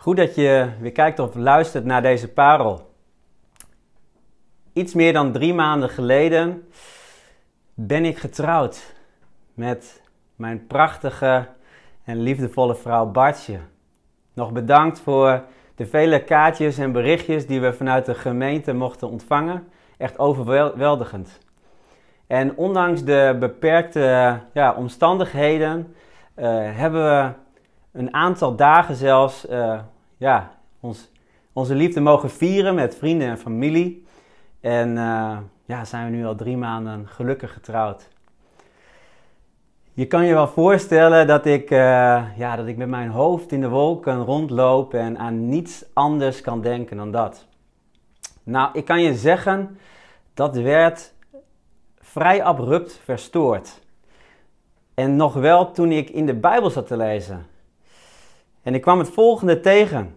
Goed dat je weer kijkt of luistert naar deze parel. Iets meer dan drie maanden geleden ben ik getrouwd met mijn prachtige en liefdevolle vrouw Bartje. Nog bedankt voor de vele kaartjes en berichtjes die we vanuit de gemeente mochten ontvangen. Echt overweldigend. En ondanks de beperkte ja, omstandigheden uh, hebben we een aantal dagen zelfs uh, ja, ons, onze liefde mogen vieren met vrienden en familie. En uh, ja, zijn we nu al drie maanden gelukkig getrouwd. Je kan je wel voorstellen dat ik, uh, ja, dat ik met mijn hoofd in de wolken rondloop en aan niets anders kan denken dan dat. Nou, ik kan je zeggen, dat werd vrij abrupt verstoord. En nog wel toen ik in de Bijbel zat te lezen. En ik kwam het volgende tegen.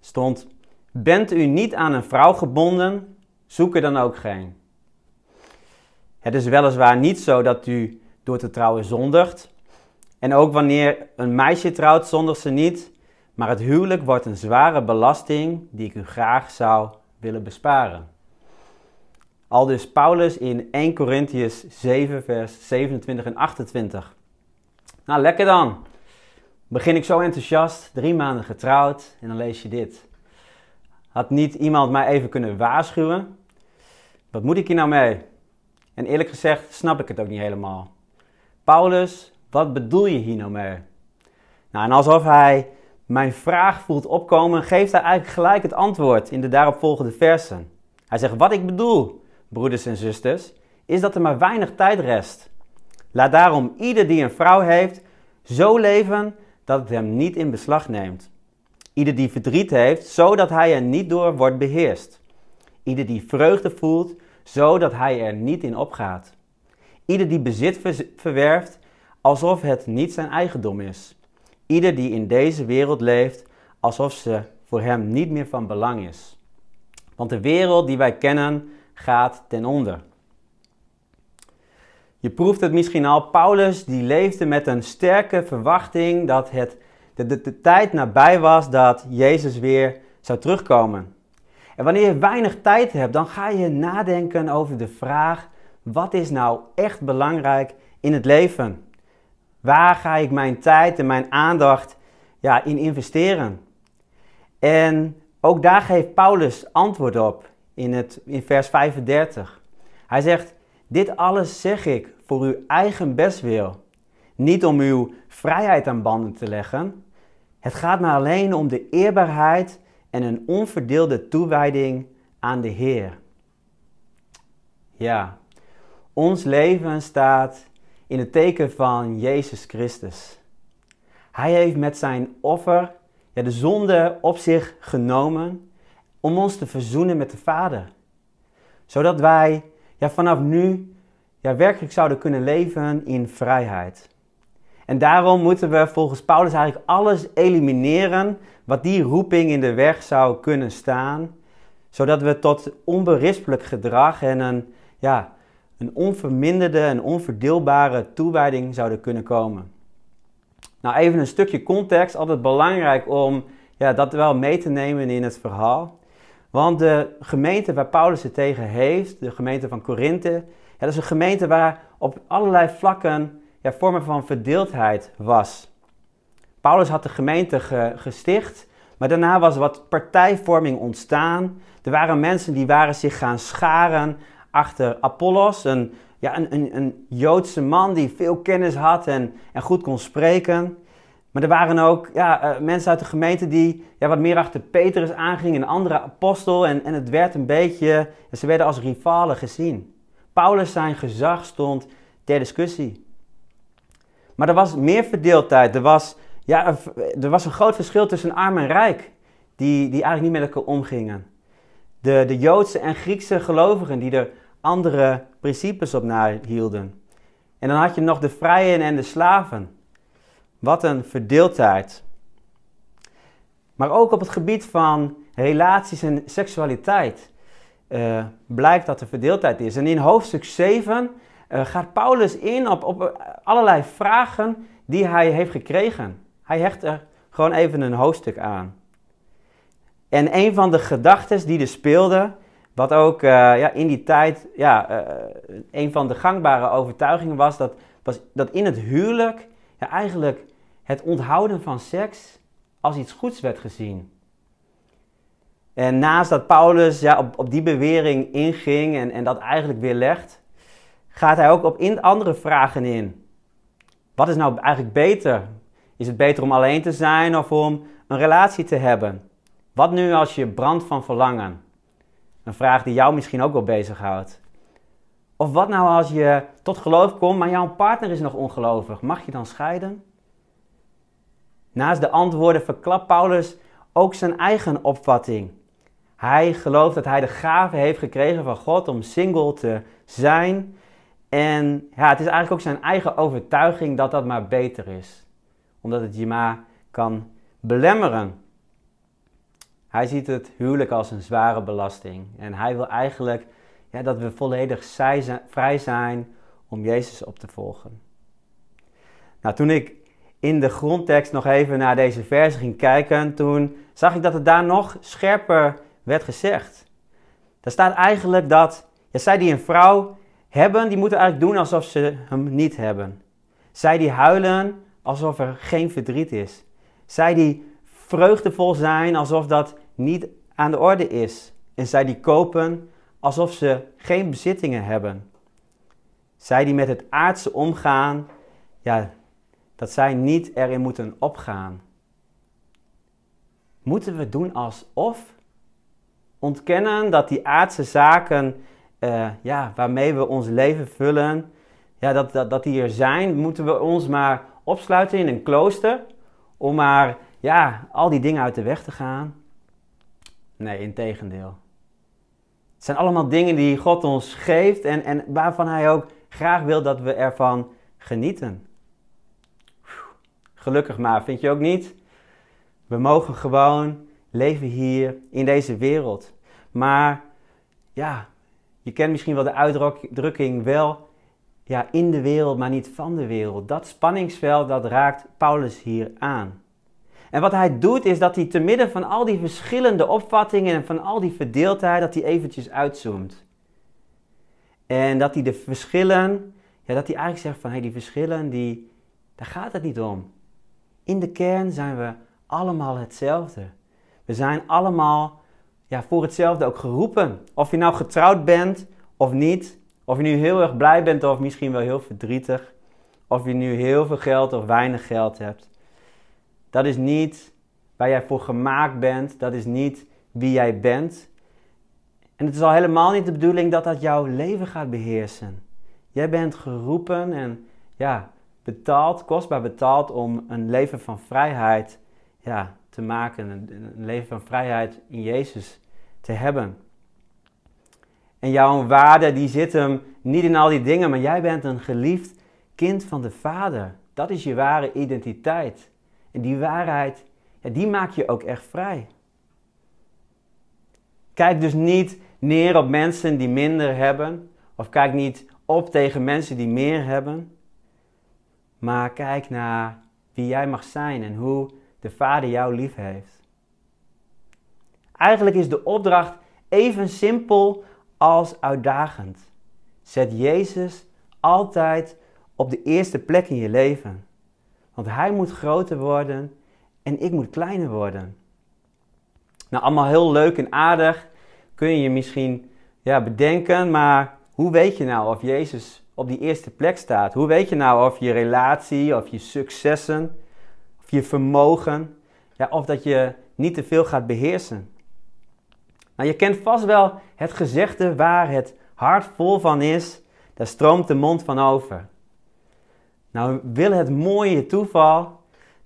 Stond, bent u niet aan een vrouw gebonden, zoek er dan ook geen. Het is weliswaar niet zo dat u door te trouwen zondigt. En ook wanneer een meisje trouwt, zondigt ze niet. Maar het huwelijk wordt een zware belasting die ik u graag zou willen besparen. Al dus Paulus in 1 Corinthians 7, vers 27 en 28. Nou, lekker dan. Begin ik zo enthousiast, drie maanden getrouwd en dan lees je dit. Had niet iemand mij even kunnen waarschuwen? Wat moet ik hier nou mee? En eerlijk gezegd snap ik het ook niet helemaal. Paulus, wat bedoel je hier nou mee? Nou, en alsof hij mijn vraag voelt opkomen, geeft hij eigenlijk gelijk het antwoord in de daaropvolgende versen. Hij zegt: Wat ik bedoel, broeders en zusters, is dat er maar weinig tijd rest. Laat daarom ieder die een vrouw heeft, zo leven dat het hem niet in beslag neemt. Ieder die verdriet heeft, zodat hij er niet door wordt beheerst. Ieder die vreugde voelt, zodat hij er niet in opgaat. Ieder die bezit verwerft, alsof het niet zijn eigendom is. Ieder die in deze wereld leeft, alsof ze voor hem niet meer van belang is. Want de wereld die wij kennen gaat ten onder. Je proeft het misschien al, Paulus die leefde met een sterke verwachting dat het de, de, tijd nabij was dat Jezus weer zou terugkomen. En wanneer je weinig tijd hebt, dan ga je nadenken over de vraag: wat is nou echt belangrijk in het leven? Waar ga ik mijn tijd en mijn aandacht ja, in investeren? En ook daar geeft Paulus antwoord op in, het, in vers 35. Hij zegt: Dit alles zeg ik voor uw eigen bestwil. Niet om uw vrijheid aan banden te leggen. Het gaat me alleen om de eerbaarheid en een onverdeelde toewijding aan de Heer. Ja, ons leven staat in het teken van Jezus Christus. Hij heeft met zijn offer ja, de zonde op zich genomen om ons te verzoenen met de Vader. Zodat wij ja, vanaf nu ja, werkelijk zouden kunnen leven in vrijheid. En daarom moeten we volgens Paulus eigenlijk alles elimineren wat die roeping in de weg zou kunnen staan, zodat we tot onberispelijk gedrag en een, ja, een onverminderde en onverdeelbare toewijding zouden kunnen komen. Nou, even een stukje context, altijd belangrijk om ja, dat wel mee te nemen in het verhaal. Want de gemeente waar Paulus het tegen heeft, de gemeente van Korinthe, ja, dat is een gemeente waar op allerlei vlakken ja, vormen van verdeeldheid was. Paulus had de gemeente gesticht, maar daarna was wat partijvorming ontstaan. Er waren mensen die waren zich gaan scharen achter Apollos, een, ja, een, een, Joodse man die veel kennis had en, en goed kon spreken. Maar er waren ook ja, eh, mensen uit de gemeente die ja, wat meer achter Petrus aangingen, een andere apostel. En, en het werd een beetje, ze werden als rivalen gezien. Paulus zijn gezag stond ter discussie. Maar er was meer verdeeldheid. Er was, ja, er was een groot verschil tussen arm en rijk, die, die eigenlijk niet met elkaar omgingen. De, de Joodse en Griekse gelovigen die er andere principes op nahielden. En dan had je nog de vrijen en de slaven. Wat een verdeeldheid. Maar ook op het gebied van relaties en seksualiteit uh, blijkt dat er verdeeldheid is. En in hoofdstuk 7 uh, gaat Paulus in op, op allerlei vragen die hij heeft gekregen. Hij hecht er gewoon even een hoofdstuk aan. En een van de gedachten die er speelde, wat ook ja, in die tijd ja, een van de gangbare overtuigingen was, dat, was dat in het huwelijk ja, eigenlijk het onthouden van seks als iets goeds werd gezien. En naast dat Paulus ja, op, op die bewering inging en, en dat eigenlijk weer legt, gaat hij ook op in andere vragen in. Wat is nou eigenlijk beter? Is het beter om alleen te zijn of om een relatie te hebben? Wat nu als je brandt van verlangen? Een vraag die jou misschien ook wel bezighoudt. Of wat nou als je tot geloof komt, maar jouw partner is nog ongelovig? Mag je dan scheiden? Naast de antwoorden verklapt Paulus ook zijn eigen opvatting. Hij gelooft dat hij de gave heeft gekregen van God om single te zijn. En ja, het is eigenlijk ook zijn eigen overtuiging dat dat maar beter is. Omdat het je maar kan belemmeren. Hij ziet het huwelijk als een zware belasting. En hij wil eigenlijk ja, dat we volledig vrij zijn om Jezus op te volgen. Nou, toen ik in de grondtekst nog even naar deze verse ging kijken, toen zag ik dat het daar nog scherper werd gezegd. Daar staat eigenlijk dat ja, zij die een vrouw hebben, die moeten eigenlijk doen alsof ze hem niet hebben. Zij die huilen alsof er geen verdriet is. Zij die vreugdevol zijn alsof dat niet aan de orde is. En zij die kopen alsof ze geen bezittingen hebben. Zij die met het aardse omgaan, ja, dat zij niet erin moeten opgaan. Moeten we doen alsof? Ontkennen dat die aardse zaken, uh, ja, waarmee we ons leven vullen, ja, dat, dat, dat die er zijn, moeten we ons maar opsluiten in een klooster om maar ja, al die dingen uit de weg te gaan? Nee, in tegendeel. Het zijn allemaal dingen die God ons geeft en, en waarvan Hij ook graag wil dat we ervan genieten. Gelukkig maar, vind je ook niet? We mogen gewoon leven hier in deze wereld. Maar ja, je kent misschien wel de uitdrukking wel ja, in de wereld, maar niet van de wereld. Dat spanningsveld, dat raakt Paulus hier aan. En wat hij doet is dat hij te midden van al die verschillende opvattingen en van al die verdeeldheid, dat hij eventjes uitzoomt. En dat hij de verschillen, ja, dat hij eigenlijk zegt van, hey, die verschillen, die, daar gaat het niet om. In de kern zijn we allemaal hetzelfde. We zijn allemaal ja, voor hetzelfde ook geroepen. Of je nou getrouwd bent of niet. Of je nu heel erg blij bent of misschien wel heel verdrietig. Of je nu heel veel geld of weinig geld hebt. Dat is niet waar jij voor gemaakt bent. Dat is niet wie jij bent. En het is al helemaal niet de bedoeling dat dat jouw leven gaat beheersen. Jij bent geroepen en ja, betaald, kostbaar betaald om een leven van vrijheid ja, te maken. Een, een leven van vrijheid in Jezus te hebben. En jouw waarde die zit hem niet in al die dingen, maar jij bent een geliefd kind van de Vader. Dat is je ware identiteit. En die waarheid, ja, die maak je ook echt vrij. Kijk dus niet neer op mensen die minder hebben, of kijk niet op tegen mensen die meer hebben, maar kijk naar wie jij mag zijn en hoe de Vader jou lief heeft. Eigenlijk is de opdracht even simpel als uitdagend. Zet Jezus altijd op de eerste plek in je leven. Want Hij moet groter worden en ik moet kleiner worden. Nou, allemaal heel leuk en aardig. Kun je je misschien ja, bedenken, maar hoe weet je nou of Jezus op die eerste plek staat? Hoe weet je nou of je relatie, of je successen, of je vermogen, ja, of dat je niet te veel gaat beheersen? Nou, je kent vast wel het gezegde waar het hart vol van is, daar stroomt de mond van over. Nou, wil het mooie toeval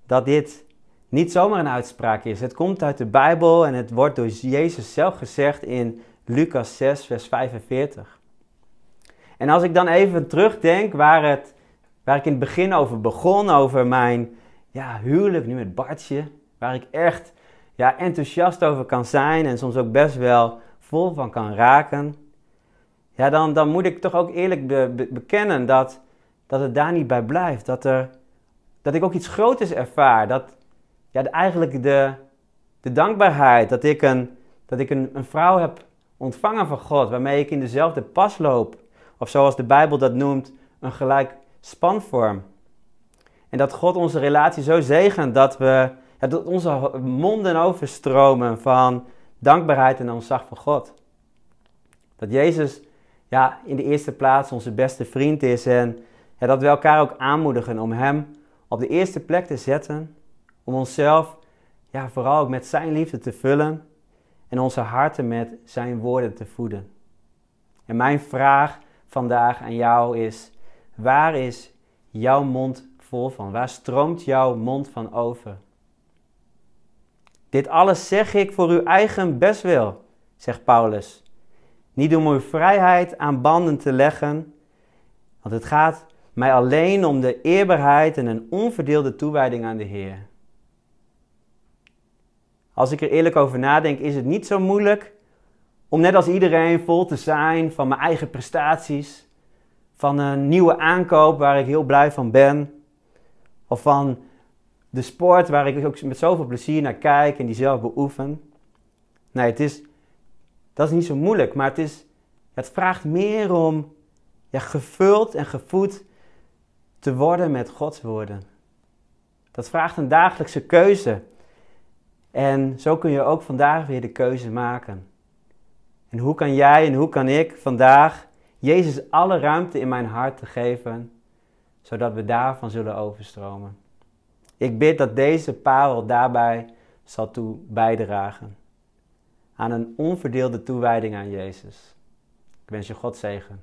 dat dit niet zomaar een uitspraak is. Het komt uit de Bijbel en het wordt door Jezus zelf gezegd in Lucas 6, vers 45. En als ik dan even terugdenk waar, het, waar ik in het begin over begon, over mijn ja, huwelijk nu met Bartje, waar ik echt ja, enthousiast over kan zijn en soms ook best wel vol van kan raken, ja, dan, dan moet ik toch ook eerlijk bekennen dat, dat het daar niet bij blijft. Dat, er, dat ik ook iets groters ervaar. Dat, ja, eigenlijk de, de dankbaarheid dat ik, een, dat ik een, een vrouw heb ontvangen van God, waarmee ik in dezelfde pas loop. Of zoals de Bijbel dat noemt, een gelijk spanvorm. En dat God onze relatie zo zegent dat we ja, dat onze monden overstromen van dankbaarheid en ontzag voor God. Dat Jezus ja, in de eerste plaats onze beste vriend is en ja, dat we elkaar ook aanmoedigen om Hem op de eerste plek te zetten. Om onszelf ja, vooral ook met Zijn liefde te vullen en onze harten met Zijn woorden te voeden. En mijn vraag vandaag aan jou is: waar is jouw mond vol van? Waar stroomt jouw mond van over? Dit alles zeg ik voor uw eigen bestwil, zegt Paulus. Niet om uw vrijheid aan banden te leggen, want het gaat mij alleen om de eerbaarheid en een onverdeelde toewijding aan de Heer. Als ik er eerlijk over nadenk, is het niet zo moeilijk om net als iedereen vol te zijn van mijn eigen prestaties, van een nieuwe aankoop waar ik heel blij van ben, of van de sport waar ik ook met zoveel plezier naar kijk en die zelf beoefen. Nee, het is, dat is niet zo moeilijk, maar het, is, het vraagt meer om ja, gevuld en gevoed te worden met Gods woorden. Dat vraagt een dagelijkse keuze. En zo kun je ook vandaag weer de keuze maken. En hoe kan jij en hoe kan ik vandaag Jezus alle ruimte in mijn hart te geven, zodat we daarvan zullen overstromen? Ik bid dat deze parel daarbij zal toe bijdragen. Aan een onverdeelde toewijding aan Jezus. Ik wens je God zegen.